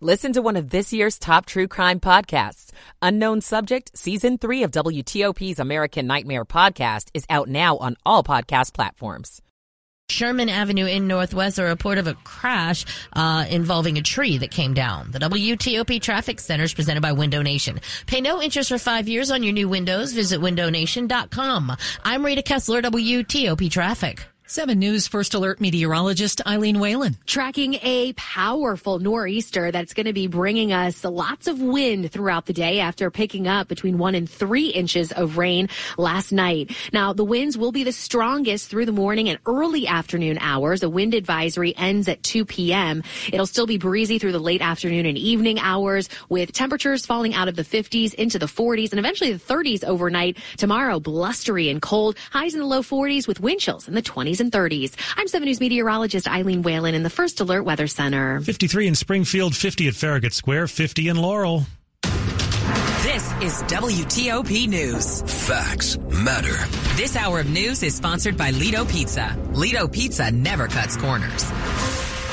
Listen to one of this year's top true crime podcasts. Unknown Subject, Season 3 of WTOP's American Nightmare podcast is out now on all podcast platforms. Sherman Avenue in Northwest, a report of a crash uh, involving a tree that came down. The WTOP Traffic Center is presented by Window Nation. Pay no interest for five years on your new windows. Visit windownation.com. I'm Rita Kessler, WTOP Traffic. 7 News First Alert meteorologist Eileen Whelan. Tracking a powerful nor'easter that's going to be bringing us lots of wind throughout the day after picking up between one and three inches of rain last night. Now, the winds will be the strongest through the morning and early afternoon hours. A wind advisory ends at 2 p.m. It'll still be breezy through the late afternoon and evening hours with temperatures falling out of the 50s into the 40s and eventually the 30s overnight. Tomorrow, blustery and cold, highs in the low 40s with wind chills in the 20s 20s and 30s. I'm 7 News meteorologist Eileen Whelan in the First Alert Weather Center. 53 in Springfield, 50 at Farragut Square, 50 in Laurel. This is WTOP News. Facts matter. This hour of news is sponsored by Lido Pizza. Lido Pizza never cuts corners.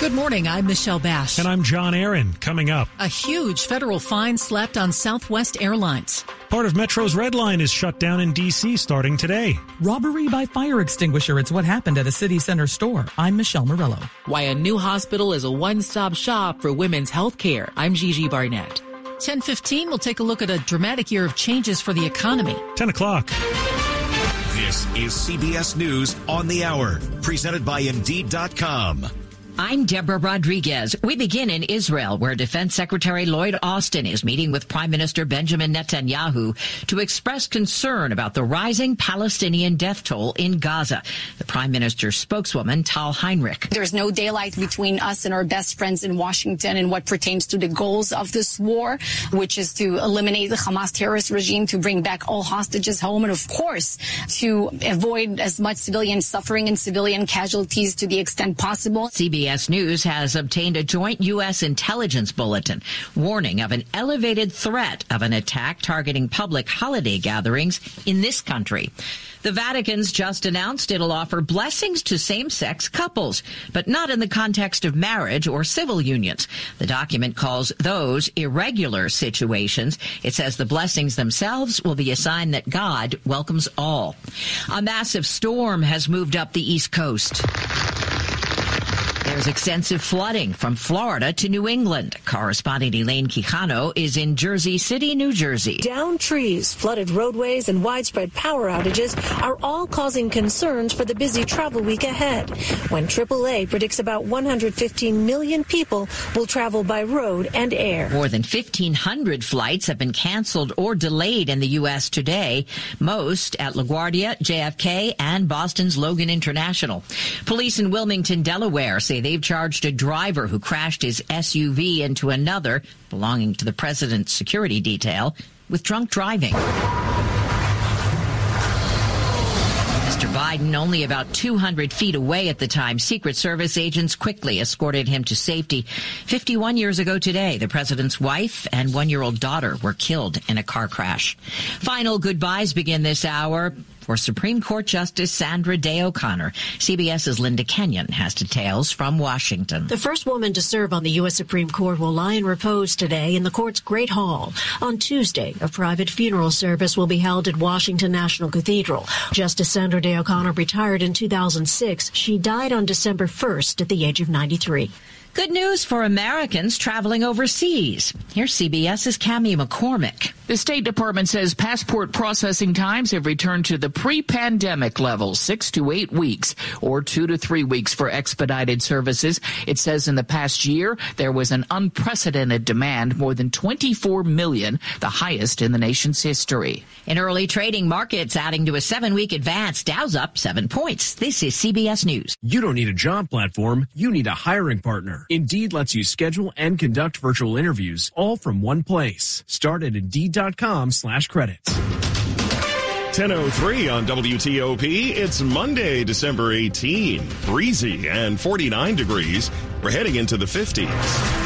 Good morning. I'm Michelle Basch. And I'm John Aaron. Coming up. A huge federal fine slapped on Southwest Airlines. Part of Metro's Red Line is shut down in D.C. starting today. Robbery by fire extinguisher. It's what happened at a city center store. I'm Michelle Murillo. Why a new hospital is a one-stop shop for women's health care. I'm Gigi Barnett. 1015, we'll take a look at a dramatic year of changes for the economy. 10 o'clock. This is CBS News on the Hour, presented by Indeed.com. I'm Deborah Rodriguez. We begin in Israel, where Defense Secretary Lloyd Austin is meeting with Prime Minister Benjamin Netanyahu to express concern about the rising Palestinian death toll in Gaza. The Prime Minister's spokeswoman, Tal Heinrich. There's no daylight between us and our best friends in Washington in what pertains to the goals of this war, which is to eliminate the Hamas terrorist regime, to bring back all hostages home, and of course, to avoid as much civilian suffering and civilian casualties to the extent possible. CBS CBS News has obtained a joint U.S. intelligence bulletin warning of an elevated threat of an attack targeting public holiday gatherings in this country. The Vatican's just announced it'll offer blessings to same-sex couples, but not in the context of marriage or civil unions. The document calls those irregular situations. It says the blessings themselves will be a sign that God welcomes all. A massive storm has moved up the East Coast. There's extensive flooding from Florida to New England. Correspondent Elaine Quijano is in Jersey City, New Jersey. Down trees, flooded roadways, and widespread power outages are all causing concerns for the busy travel week ahead, when AAA predicts about 115 million people will travel by road and air. More than 1,500 flights have been canceled or delayed in the U.S. today, most at LaGuardia, JFK, and Boston's Logan International. Police in Wilmington, Delaware say they've charged a driver who crashed his SUV into another belonging to the president's security detail with drunk driving. Mr. Biden, only about 200 feet away at the time, Secret Service agents quickly escorted him to safety. 51 years ago today, the president's wife and one-year-old daughter were killed in a car crash. Final goodbyes begin this hour for Supreme Court Justice Sandra Day O'Connor. CBS's Linda Kenyon has details from Washington. The first woman to serve on the U.S. Supreme Court will lie in repose today in the court's Great Hall. On Tuesday, a private funeral service will be held at Washington National Cathedral. Justice Sandra Day O'Connor retired in 2006. She died on December 1st at the age of 93. Good news for Americans traveling overseas. Here's CBS's Cami McCormick. The State Department says passport processing times have returned to the pre-pandemic level, six to eight weeks, or two to three weeks for expedited services. It says in the past year, there was an unprecedented demand, more than 24 million, the highest in the nation's history. In early trading markets, adding to a seven-week advance, Dow's up seven points. This is CBS News. You don't need a job platform. You need a hiring partner. Indeed lets you schedule and conduct virtual interviews all from one place. Start at Indeed.com slash credits. 1003 on WTOP. It's Monday, December 18. Breezy and 49 degrees. We're heading into the 50s.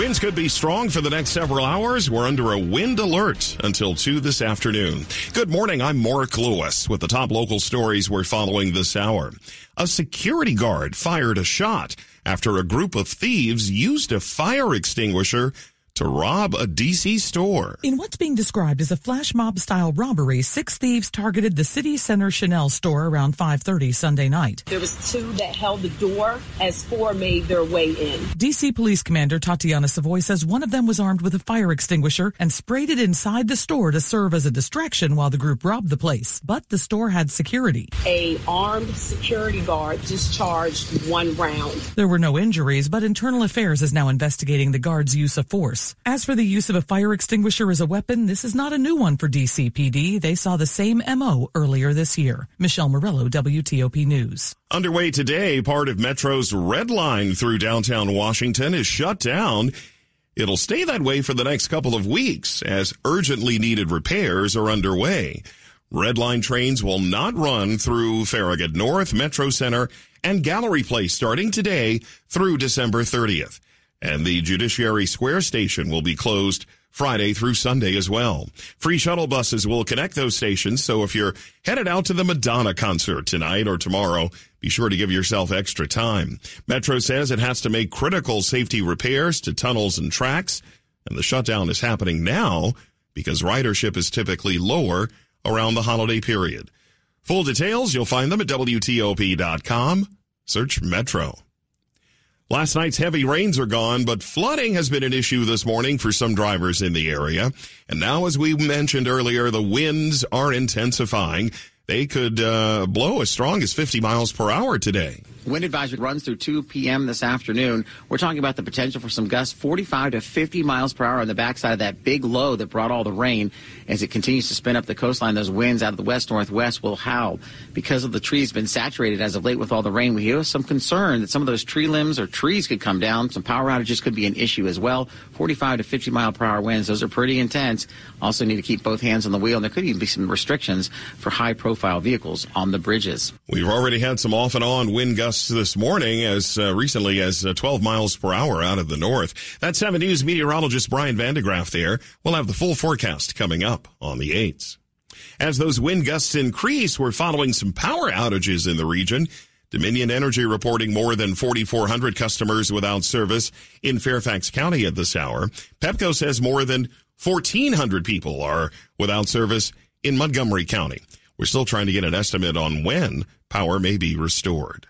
Winds could be strong for the next several hours. We're under a wind alert until 2 this afternoon. Good morning. I'm Mark Lewis with the top local stories we're following this hour. A security guard fired a shot after a group of thieves used a fire extinguisher to rob a DC store. In what's being described as a flash mob style robbery, six thieves targeted the city center Chanel store around 5:30 Sunday night. There was two that held the door as four made their way in. DC Police Commander Tatiana Savoy says one of them was armed with a fire extinguisher and sprayed it inside the store to serve as a distraction while the group robbed the place. But the store had security. A armed security guard discharged one round. There were no injuries, but Internal Affairs is now investigating the guard's use of force. As for the use of a fire extinguisher as a weapon, this is not a new one for DCPD. They saw the same MO earlier this year. Michelle Murillo, WTOP News. Underway today, part of Metro's Red Line through downtown Washington is shut down. It'll stay that way for the next couple of weeks as urgently needed repairs are underway. Red Line trains will not run through Farragut North, Metro Center, and Gallery Place starting today through December 30th and the Judiciary Square station will be closed Friday through Sunday as well. Free shuttle buses will connect those stations, so if you're headed out to the Madonna concert tonight or tomorrow, be sure to give yourself extra time. Metro says it has to make critical safety repairs to tunnels and tracks, and the shutdown is happening now because ridership is typically lower around the holiday period. Full details, you'll find them at WTOP.com. Search Metro. Last night's heavy rains are gone, but flooding has been an issue this morning for some drivers in the area. And now, as we mentioned earlier, the winds are intensifying. They could uh, blow as strong as 50 miles per hour today. Wind advisory runs through 2 p.m. this afternoon. We're talking about the potential for some gusts 45 to 50 miles per hour on the backside of that big low that brought all the rain. As it continues to spin up the coastline, those winds out of the west northwest will howl. Because of the trees been saturated as of late with all the rain, we hear some concern that some of those tree limbs or trees could come down. Some power outages could be an issue as well. 45 to 50 mile per hour winds, those are pretty intense. Also need to keep both hands on the wheel, and there could even be some restrictions for high profile vehicles on the bridges. We've already had some off and on wind gusts this morning as uh, recently as uh, 12 miles per hour out of the north. That's 7 News meteorologist Brian van de Graaff there. We'll have the full forecast coming up on the 8s. As those wind gusts increase, we're following some power outages in the region. Dominion Energy reporting more than 4,400 customers without service in Fairfax County at this hour. Pepco says more than 1,400 people are without service in Montgomery County. We're still trying to get an estimate on when power may be restored.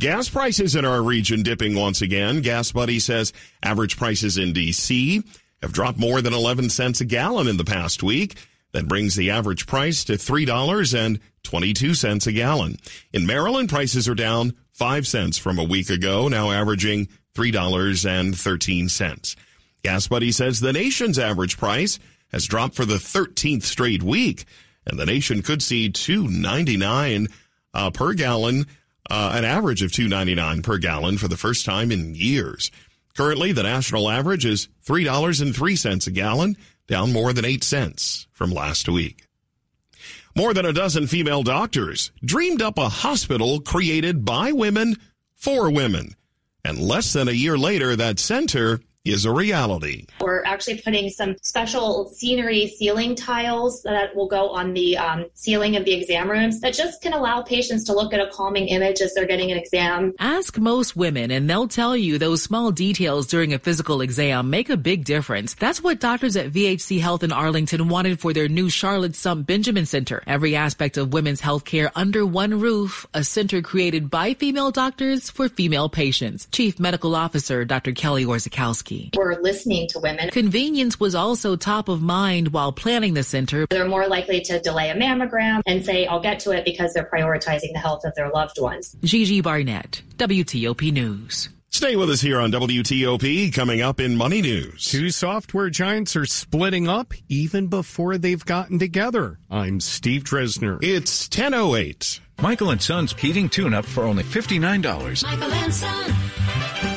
Gas prices in our region dipping once again. Gas Buddy says average prices in D.C. have dropped more than 11 cents a gallon in the past week. That brings the average price to $3.22 a gallon. In Maryland, prices are down 5 cents from a week ago, now averaging $3.13. Gas Buddy says the nation's average price has dropped for the 13th straight week, and the nation could see 2.99 uh, per gallon uh, an average of 2.99 per gallon for the first time in years. Currently, the national average is $3.03 a gallon, down more than 8 cents from last week. More than a dozen female doctors dreamed up a hospital created by women for women. And less than a year later, that center is a reality. We're actually putting some special scenery ceiling tiles that will go on the um, ceiling of the exam rooms that just can allow patients to look at a calming image as they're getting an exam. Ask most women and they'll tell you those small details during a physical exam make a big difference. That's what doctors at VHC Health in Arlington wanted for their new Charlotte Sump Benjamin Center. Every aspect of women's health care under one roof, a center created by female doctors for female patients. Chief Medical Officer Dr. Kelly Orzechowski. We're listening to women. Convenience was also top of mind while planning the center. They're more likely to delay a mammogram and say, I'll get to it because they're prioritizing the health of their loved ones. Gigi Barnett, WTOP News. Stay with us here on WTOP coming up in Money News. Two software giants are splitting up even before they've gotten together. I'm Steve Dresner. It's 1008. Michael and Son's heating tune up for only $59. Michael and Son.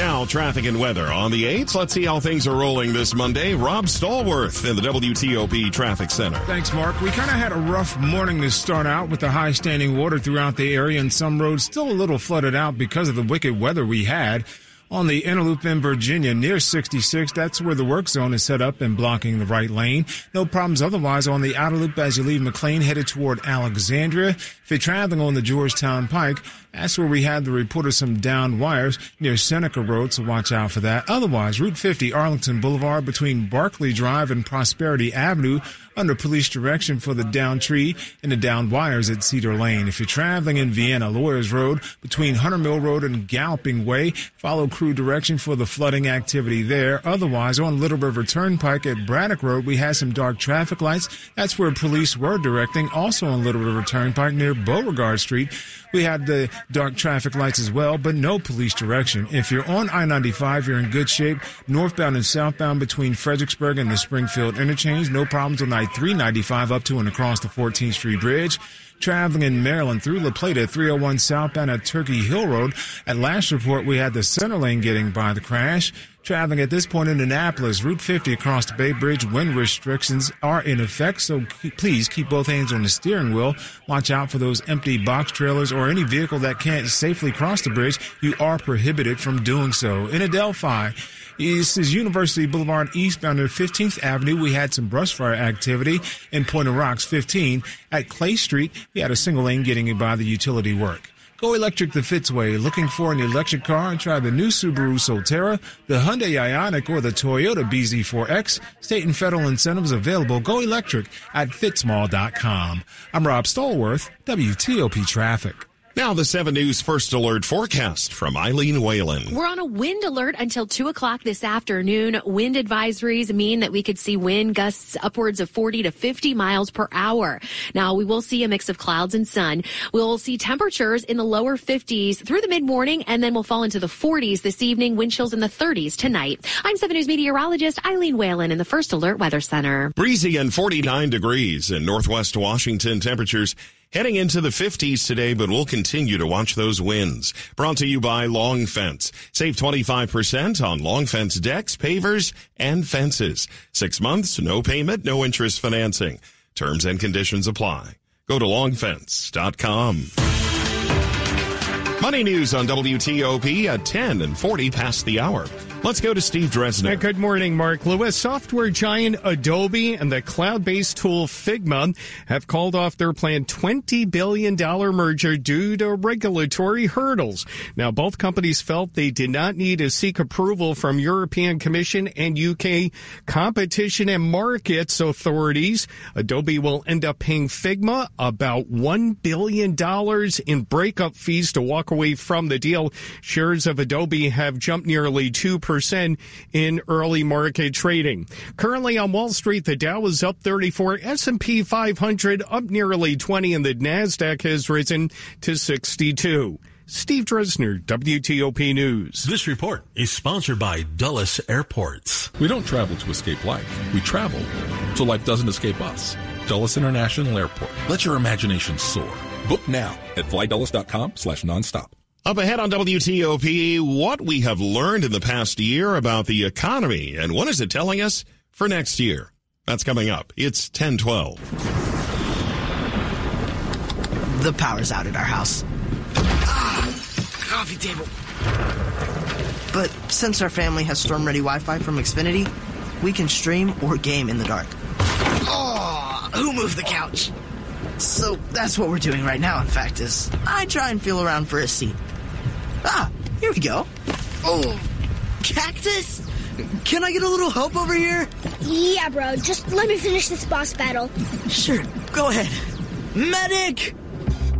Now, traffic and weather on the 8th. Let's see how things are rolling this Monday. Rob Stallworth in the WTOP Traffic Center. Thanks, Mark. We kind of had a rough morning to start out with the high standing water throughout the area and some roads still a little flooded out because of the wicked weather we had on the inner loop in Virginia near 66. That's where the work zone is set up and blocking the right lane. No problems otherwise on the outer loop as you leave McLean headed toward Alexandria. If you're traveling on the Georgetown Pike, that's where we had the report of some downed wires near Seneca Road, so watch out for that. Otherwise, Route 50 Arlington Boulevard between Barclay Drive and Prosperity Avenue under police direction for the downed tree and the downed wires at Cedar Lane. If you're traveling in Vienna, Lawyers Road between Hunter Mill Road and Galloping Way, follow crew direction for the flooding activity there. Otherwise, on Little River Turnpike at Braddock Road, we had some dark traffic lights. That's where police were directing. Also on Little River Turnpike near Beauregard Street, we had the dark traffic lights as well, but no police direction. If you're on I-95, you're in good shape. Northbound and southbound between Fredericksburg and the Springfield interchange. No problems on I-395 up to and across the 14th Street Bridge traveling in Maryland through La Plata, 301 southbound at Turkey Hill Road. At last report, we had the center lane getting by the crash. Traveling at this point in Annapolis, Route 50 across the Bay Bridge, wind restrictions are in effect, so please keep both hands on the steering wheel. Watch out for those empty box trailers or any vehicle that can't safely cross the bridge. You are prohibited from doing so. In Adelphi, this is University Boulevard eastbound at 15th Avenue. We had some brush fire activity in Point of Rocks 15. At Clay Street, we had a single lane getting by the utility work. Go electric the Fitzway. Looking for an electric car? Try the new Subaru Solterra, the Hyundai Ioniq, or the Toyota BZ4X. State and federal incentives available. Go electric at fitzmall.com. I'm Rob Stallworth, WTOP Traffic. Now the 7 News First Alert forecast from Eileen Whelan. We're on a wind alert until 2 o'clock this afternoon. Wind advisories mean that we could see wind gusts upwards of 40 to 50 miles per hour. Now we will see a mix of clouds and sun. We'll see temperatures in the lower 50s through the mid morning and then we'll fall into the 40s this evening, wind chills in the 30s tonight. I'm 7 News meteorologist Eileen Whelan in the First Alert Weather Center. Breezy and 49 degrees in northwest Washington temperatures Heading into the 50s today, but we'll continue to watch those winds. Brought to you by Long Fence. Save 25% on Long Fence decks, pavers, and fences. Six months, no payment, no interest financing. Terms and conditions apply. Go to longfence.com. Money news on WTOP at 10 and 40 past the hour. Let's go to Steve Dresner. Good morning, Mark Lewis. Software giant Adobe and the cloud-based tool Figma have called off their planned $20 billion merger due to regulatory hurdles. Now, both companies felt they did not need to seek approval from European Commission and UK competition and markets authorities. Adobe will end up paying Figma about $1 billion in breakup fees to walk away from the deal. Shares of Adobe have jumped nearly 2% in early market trading. Currently on Wall Street, the Dow is up 34, S&P 500 up nearly 20, and the Nasdaq has risen to 62. Steve Dresner, WTOP News. This report is sponsored by Dulles Airports. We don't travel to escape life. We travel so life doesn't escape us. Dulles International Airport. Let your imagination soar. Book now at flydulles.com slash nonstop. Up ahead on WTOP, what we have learned in the past year about the economy and what is it telling us for next year. That's coming up. It's 1012. The power's out at our house. Ah, coffee table. But since our family has storm ready Wi Fi from Xfinity, we can stream or game in the dark. Oh, who moved the couch? So that's what we're doing right now, in fact, is I try and feel around for a seat. Ah, here we go. Oh, cactus? Can I get a little help over here? Yeah, bro. Just let me finish this boss battle. Sure, go ahead. Medic!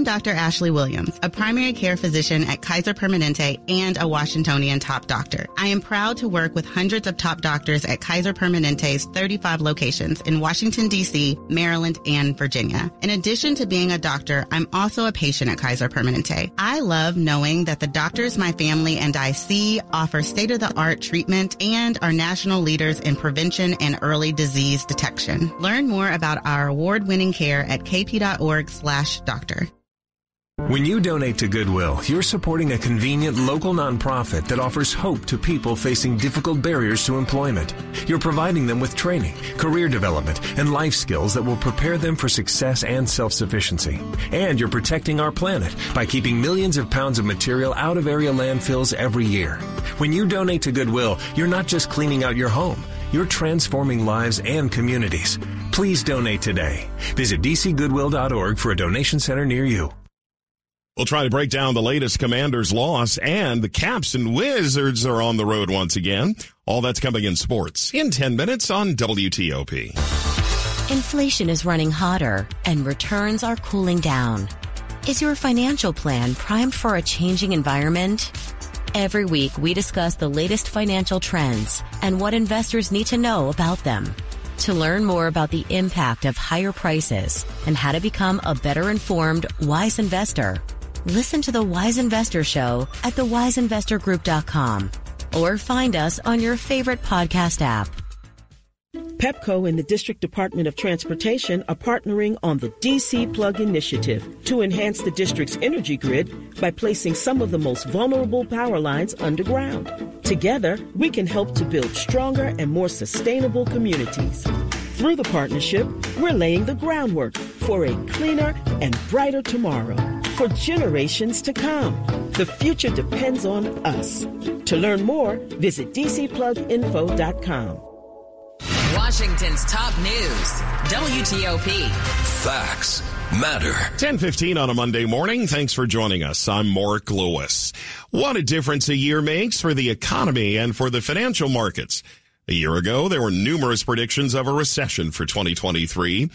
I'm Dr. Ashley Williams, a primary care physician at Kaiser Permanente and a Washingtonian top doctor. I am proud to work with hundreds of top doctors at Kaiser Permanente's 35 locations in Washington, D.C., Maryland, and Virginia. In addition to being a doctor, I'm also a patient at Kaiser Permanente. I love knowing that the doctors my family and I see offer state-of-the-art treatment and are national leaders in prevention and early disease detection. Learn more about our award-winning care at kp.org slash doctor. When you donate to Goodwill, you're supporting a convenient local nonprofit that offers hope to people facing difficult barriers to employment. You're providing them with training, career development, and life skills that will prepare them for success and self-sufficiency. And you're protecting our planet by keeping millions of pounds of material out of area landfills every year. When you donate to Goodwill, you're not just cleaning out your home. You're transforming lives and communities. Please donate today. Visit dcgoodwill.org for a donation center near you. We'll try to break down the latest Commanders loss and the Caps and Wizards are on the road once again. All that's coming in sports in 10 minutes on WTOP. Inflation is running hotter and returns are cooling down. Is your financial plan primed for a changing environment? Every week we discuss the latest financial trends and what investors need to know about them. To learn more about the impact of higher prices and how to become a better informed, wise investor, listen to the Wise Investor Show at thewiseinvestorgroup.com or find us on your favorite podcast app. PEPCO and the District Department of Transportation are partnering on the DC Plug Initiative to enhance the district's energy grid by placing some of the most vulnerable power lines underground. Together, we can help to build stronger and more sustainable communities. Through the partnership, we're laying the groundwork for a cleaner and brighter tomorrow for generations to come. The future depends on us. To learn more, visit dcpluginfo.com. Washington's top news, WTOP. Facts matter. 1015 on a Monday morning. Thanks for joining us. I'm Mark Lewis. What a difference a year makes for the economy and for the financial markets. A year ago, there were numerous predictions of a recession for 2023.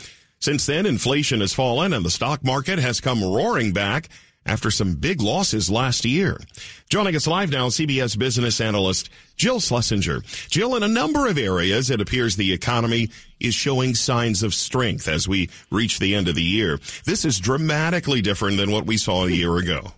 Since then, inflation has fallen and the stock market has come roaring back after some big losses last year. Joining us live now, CBS business analyst Jill Schlesinger. Jill, in a number of areas, it appears the economy is showing signs of strength as we reach the end of the year. This is dramatically different than what we saw a year ago.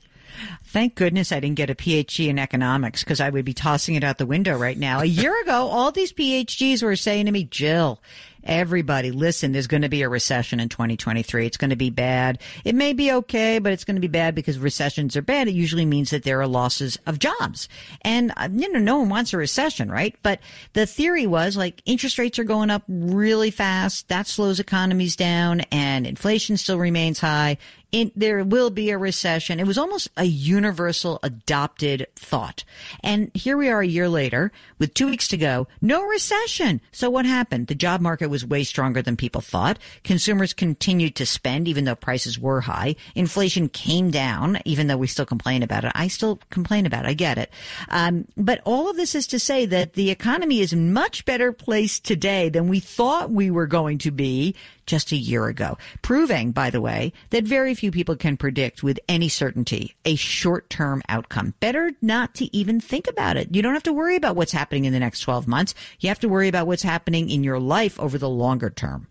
Thank goodness I didn't get a PhD in economics because I would be tossing it out the window right now. A year ago, all these PhDs were saying to me, Jill, everybody, listen, there's going to be a recession in 2023. It's going to be bad. It may be okay, but it's going to be bad because recessions are bad. It usually means that there are losses of jobs. And, uh, you know, no one wants a recession, right? But the theory was like interest rates are going up really fast. That slows economies down and inflation still remains high. There will be a recession. It was almost a universal adopted thought. And here we are a year later with two weeks to go. No recession. So what happened? The job market was way stronger than people thought. Consumers continued to spend even though prices were high. Inflation came down even though we still complain about it. I still complain about it. I get it. Um, but all of this is to say that the economy is much better placed today than we thought we were going to be just a year ago, proving, by the way, that very few people can predict with any certainty a short-term outcome. Better not to even think about it. You don't have to worry about what's happening in the next 12 months. You have to worry about what's happening in your life over the longer term.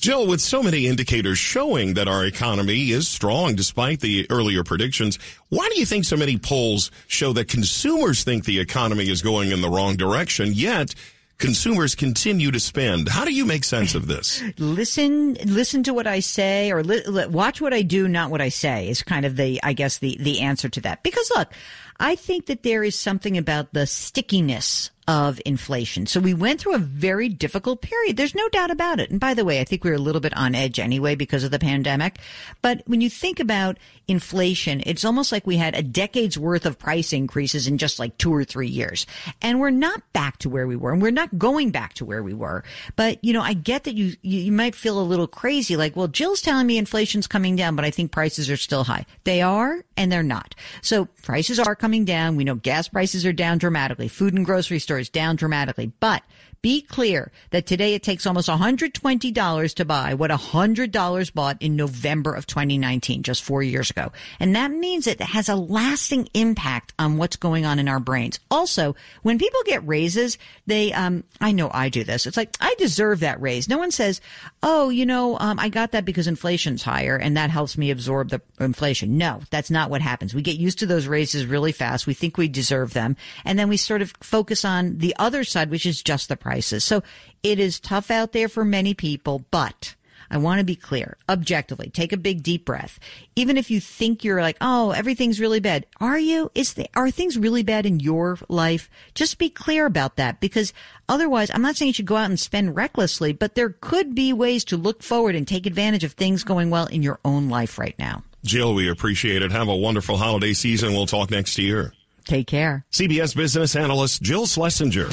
Jill, with so many indicators showing that our economy is strong despite the earlier predictions, why do you think so many polls show that consumers think the economy is going in the wrong direction, yet consumers continue to spend. How do you make sense of this? listen, listen to what I say or li- watch what I do, not what I say is kind of the, I guess, the, the answer to that. Because look, I think that there is something about the stickiness of inflation. So we went through a very difficult period. There's no doubt about it. And by the way, I think we were a little bit on edge anyway because of the pandemic. But when you think about inflation, it's almost like we had a decade's worth of price increases in just like two or three years. And we're not back to where we were and we're not going back to where we were. But, you know, I get that you, you might feel a little crazy like, well, Jill's telling me inflation's coming down, but I think prices are still high. They are and they're not. So prices are coming down. We know gas prices are down dramatically. Food and grocery stores down dramatically. But be clear that today it takes almost $120 to buy what $100 bought in November of 2019, just four years ago. And that means it has a lasting impact on what's going on in our brains. Also, when people get raises, they, um, I know I do this. It's like, I deserve that raise. No one says, oh, you know, um, I got that because inflation's higher and that helps me absorb the inflation. No, that's not what happens. We get used to those raises really fast. We think we deserve them. And then we sort of focus on the other side, which is just the prices. So it is tough out there for many people, but I want to be clear, objectively, take a big deep breath. Even if you think you're like, oh, everything's really bad. Are you? Is the, are things really bad in your life? Just be clear about that because otherwise, I'm not saying you should go out and spend recklessly, but there could be ways to look forward and take advantage of things going well in your own life right now. Jill, we appreciate it. Have a wonderful holiday season. We'll talk next year. Take care. CBS business analyst Jill Schlesinger.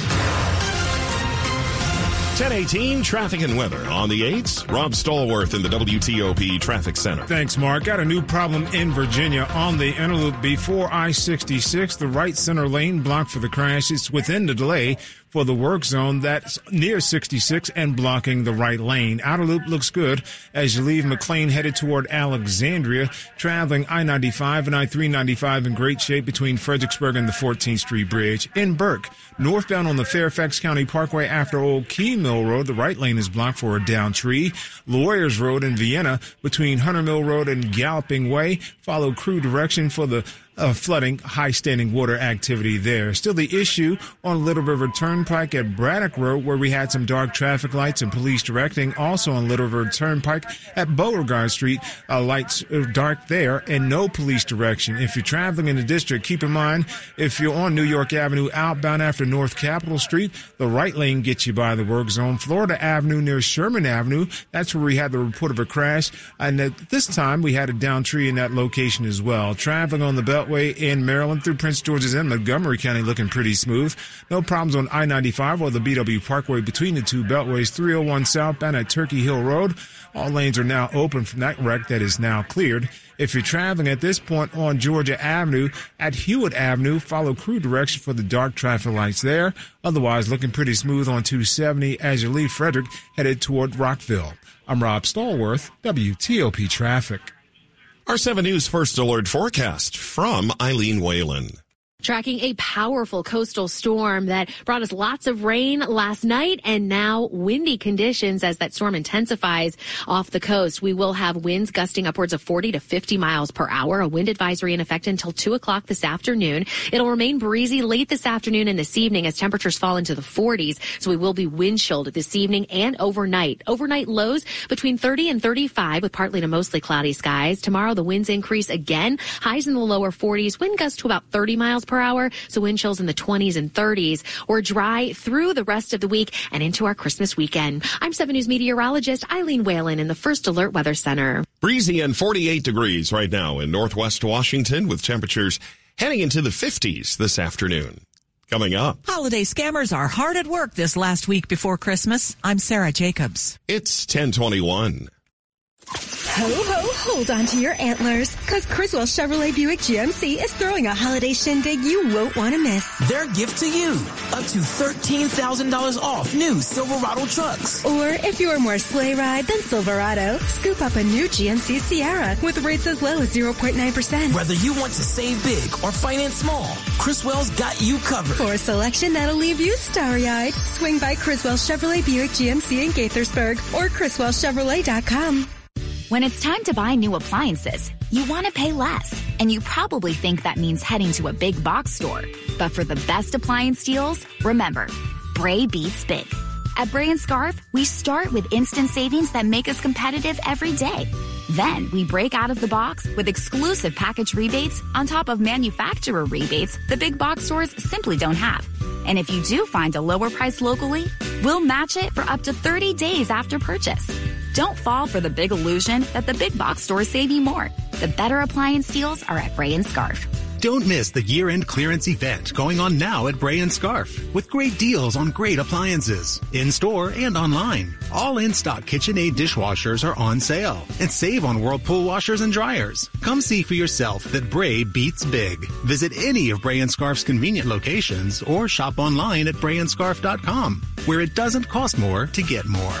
1018 traffic and weather on the 8s. Rob Stallworth in the WTOP Traffic Center. Thanks, Mark. Got a new problem in Virginia on the interloop before I 66. The right center lane blocked for the crash. It's within the delay for the work zone that's near 66 and blocking the right lane. Outer loop looks good as you leave McLean headed toward Alexandria, traveling I-95 and I-395 in great shape between Fredericksburg and the 14th Street Bridge. In Burke, northbound on the Fairfax County Parkway after Old Keene Mill Road, the right lane is blocked for a down tree. Lawyers Road in Vienna between Hunter Mill Road and Galloping Way follow crew direction for the uh, flooding, high standing water activity there. Still the issue on Little River Turnpike at Braddock Road, where we had some dark traffic lights and police directing. Also on Little River Turnpike at Beauregard Street, uh, lights dark there and no police direction. If you're traveling in the district, keep in mind if you're on New York Avenue outbound after North Capitol Street, the right lane gets you by the work zone. Florida Avenue near Sherman Avenue, that's where we had the report of a crash. And at this time, we had a down tree in that location as well. Traveling on the belt Beltway in Maryland through Prince George's and Montgomery County looking pretty smooth. No problems on I-95 or the BW Parkway between the two beltways. 301 southbound at Turkey Hill Road. All lanes are now open from that wreck that is now cleared. If you're traveling at this point on Georgia Avenue at Hewitt Avenue, follow crew direction for the dark traffic lights there. Otherwise, looking pretty smooth on 270 as you leave Frederick headed toward Rockville. I'm Rob Stallworth, WTOP Traffic. Our 7 News First Alert forecast from Eileen Whelan. Tracking a powerful coastal storm that brought us lots of rain last night and now windy conditions as that storm intensifies off the coast. We will have winds gusting upwards of 40 to 50 miles per hour, a wind advisory in effect until 2 o'clock this afternoon. It'll remain breezy late this afternoon and this evening as temperatures fall into the 40s. So we will be wind chilled this evening and overnight. Overnight lows between 30 and 35 with partly to mostly cloudy skies. Tomorrow the winds increase again, highs in the lower 40s, wind gusts to about 30 miles per per hour. So wind chills in the 20s and 30s. We're dry through the rest of the week and into our Christmas weekend. I'm 7 News meteorologist Eileen Whelan in the First Alert Weather Center. Breezy and 48 degrees right now in Northwest Washington with temperatures heading into the 50s this afternoon. Coming up. Holiday scammers are hard at work this last week before Christmas. I'm Sarah Jacobs. It's 1021. Ho, ho, hold on to your antlers, because Criswell Chevrolet Buick GMC is throwing a holiday shindig you won't want to miss. Their gift to you, up to $13,000 off new Silverado trucks. Or if you're more sleigh ride than Silverado, scoop up a new GMC Sierra with rates as low as 0.9%. Whether you want to save big or finance small, Criswell's got you covered. For a selection that'll leave you starry-eyed, swing by Criswell Chevrolet Buick GMC in Gaithersburg or CriswellChevrolet.com. When it's time to buy new appliances, you want to pay less. And you probably think that means heading to a big box store. But for the best appliance deals, remember, Bray beats big. At Bray and Scarff, we start with instant savings that make us competitive every day. Then we break out of the box with exclusive package rebates on top of manufacturer rebates the big box stores simply don't have. And if you do find a lower price locally, we'll match it for up to 30 days after purchase. Don't fall for the big illusion that the big box stores save you more. The better appliance deals are at Bray and Scarff. Don't miss the year-end clearance event going on now at Bray and Scarff with great deals on great appliances in store and online. All in-stock KitchenAid dishwashers are on sale and save on Whirlpool washers and dryers. Come see for yourself that Bray beats big. Visit any of Bray and Scarff's convenient locations or shop online at brayandscarff.com where it doesn't cost more to get more.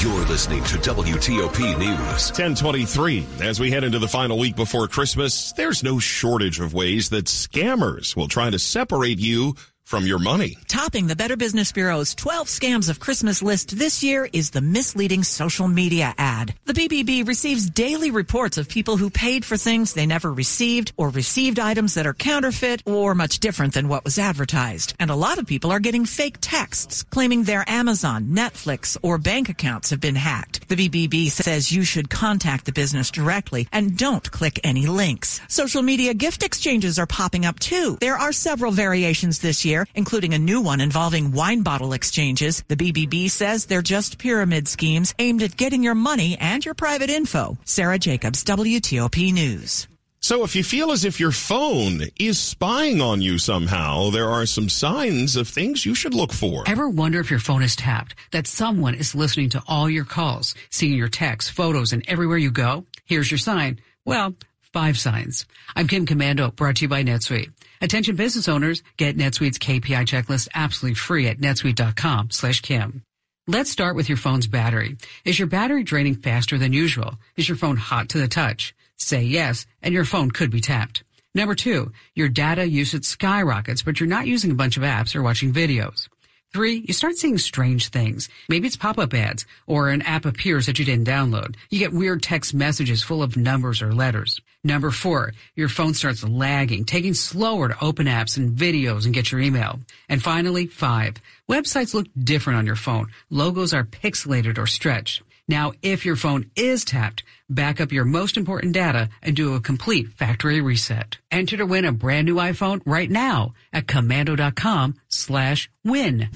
You're listening to WTOP News. 1023. As we head into the final week before Christmas, there's no shortage of ways that scammers will try to separate you from your money. Topping the Better Business Bureau's 12 scams of Christmas list this year is the misleading social media ad. The BBB receives daily reports of people who paid for things they never received or received items that are counterfeit or much different than what was advertised. And a lot of people are getting fake texts claiming their Amazon, Netflix, or bank accounts have been hacked. The BBB says you should contact the business directly and don't click any links. Social media gift exchanges are popping up too. There are several variations this year including a new one involving wine bottle exchanges. The BBB says they're just pyramid schemes aimed at getting your money and your private info. Sarah Jacobs, WTOP News. So if you feel as if your phone is spying on you somehow, there are some signs of things you should look for. Ever wonder if your phone is tapped, that someone is listening to all your calls, seeing your texts, photos, and everywhere you go? Here's your sign. Well, five signs. I'm Kim Komando, brought to you by NetSuite. Attention business owners, get NetSuite's KPI checklist absolutely free at netsuite.com slash Kim. Let's start with your phone's battery. Is your battery draining faster than usual? Is your phone hot to the touch? Say yes, and your phone could be tapped. Number two, your data usage skyrockets, but you're not using a bunch of apps or watching videos. Three, you start seeing strange things. Maybe it's pop-up ads or an app appears that you didn't download. You get weird text messages full of numbers or letters. Number four, your phone starts lagging, taking slower to open apps and videos and get your email. And finally, five, websites look different on your phone. Logos are pixelated or stretched. Now, if your phone is tapped, back up your most important data and do a complete factory reset. Enter to win a brand new iPhone right now at komando.com slash win.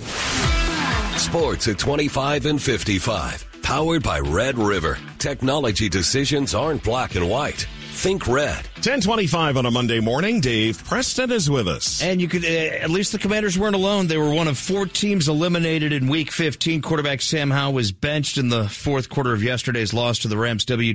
Sports at 25 and 55. Powered by Red River. Technology decisions aren't black and white. Think red. 1025 on a Monday morning. Dave Preston is with us. And you could, uh, at least the commanders weren't alone. They were one of four teams eliminated in week 15. Quarterback Sam Howell was benched in the fourth quarter of yesterday's loss to the Rams. WT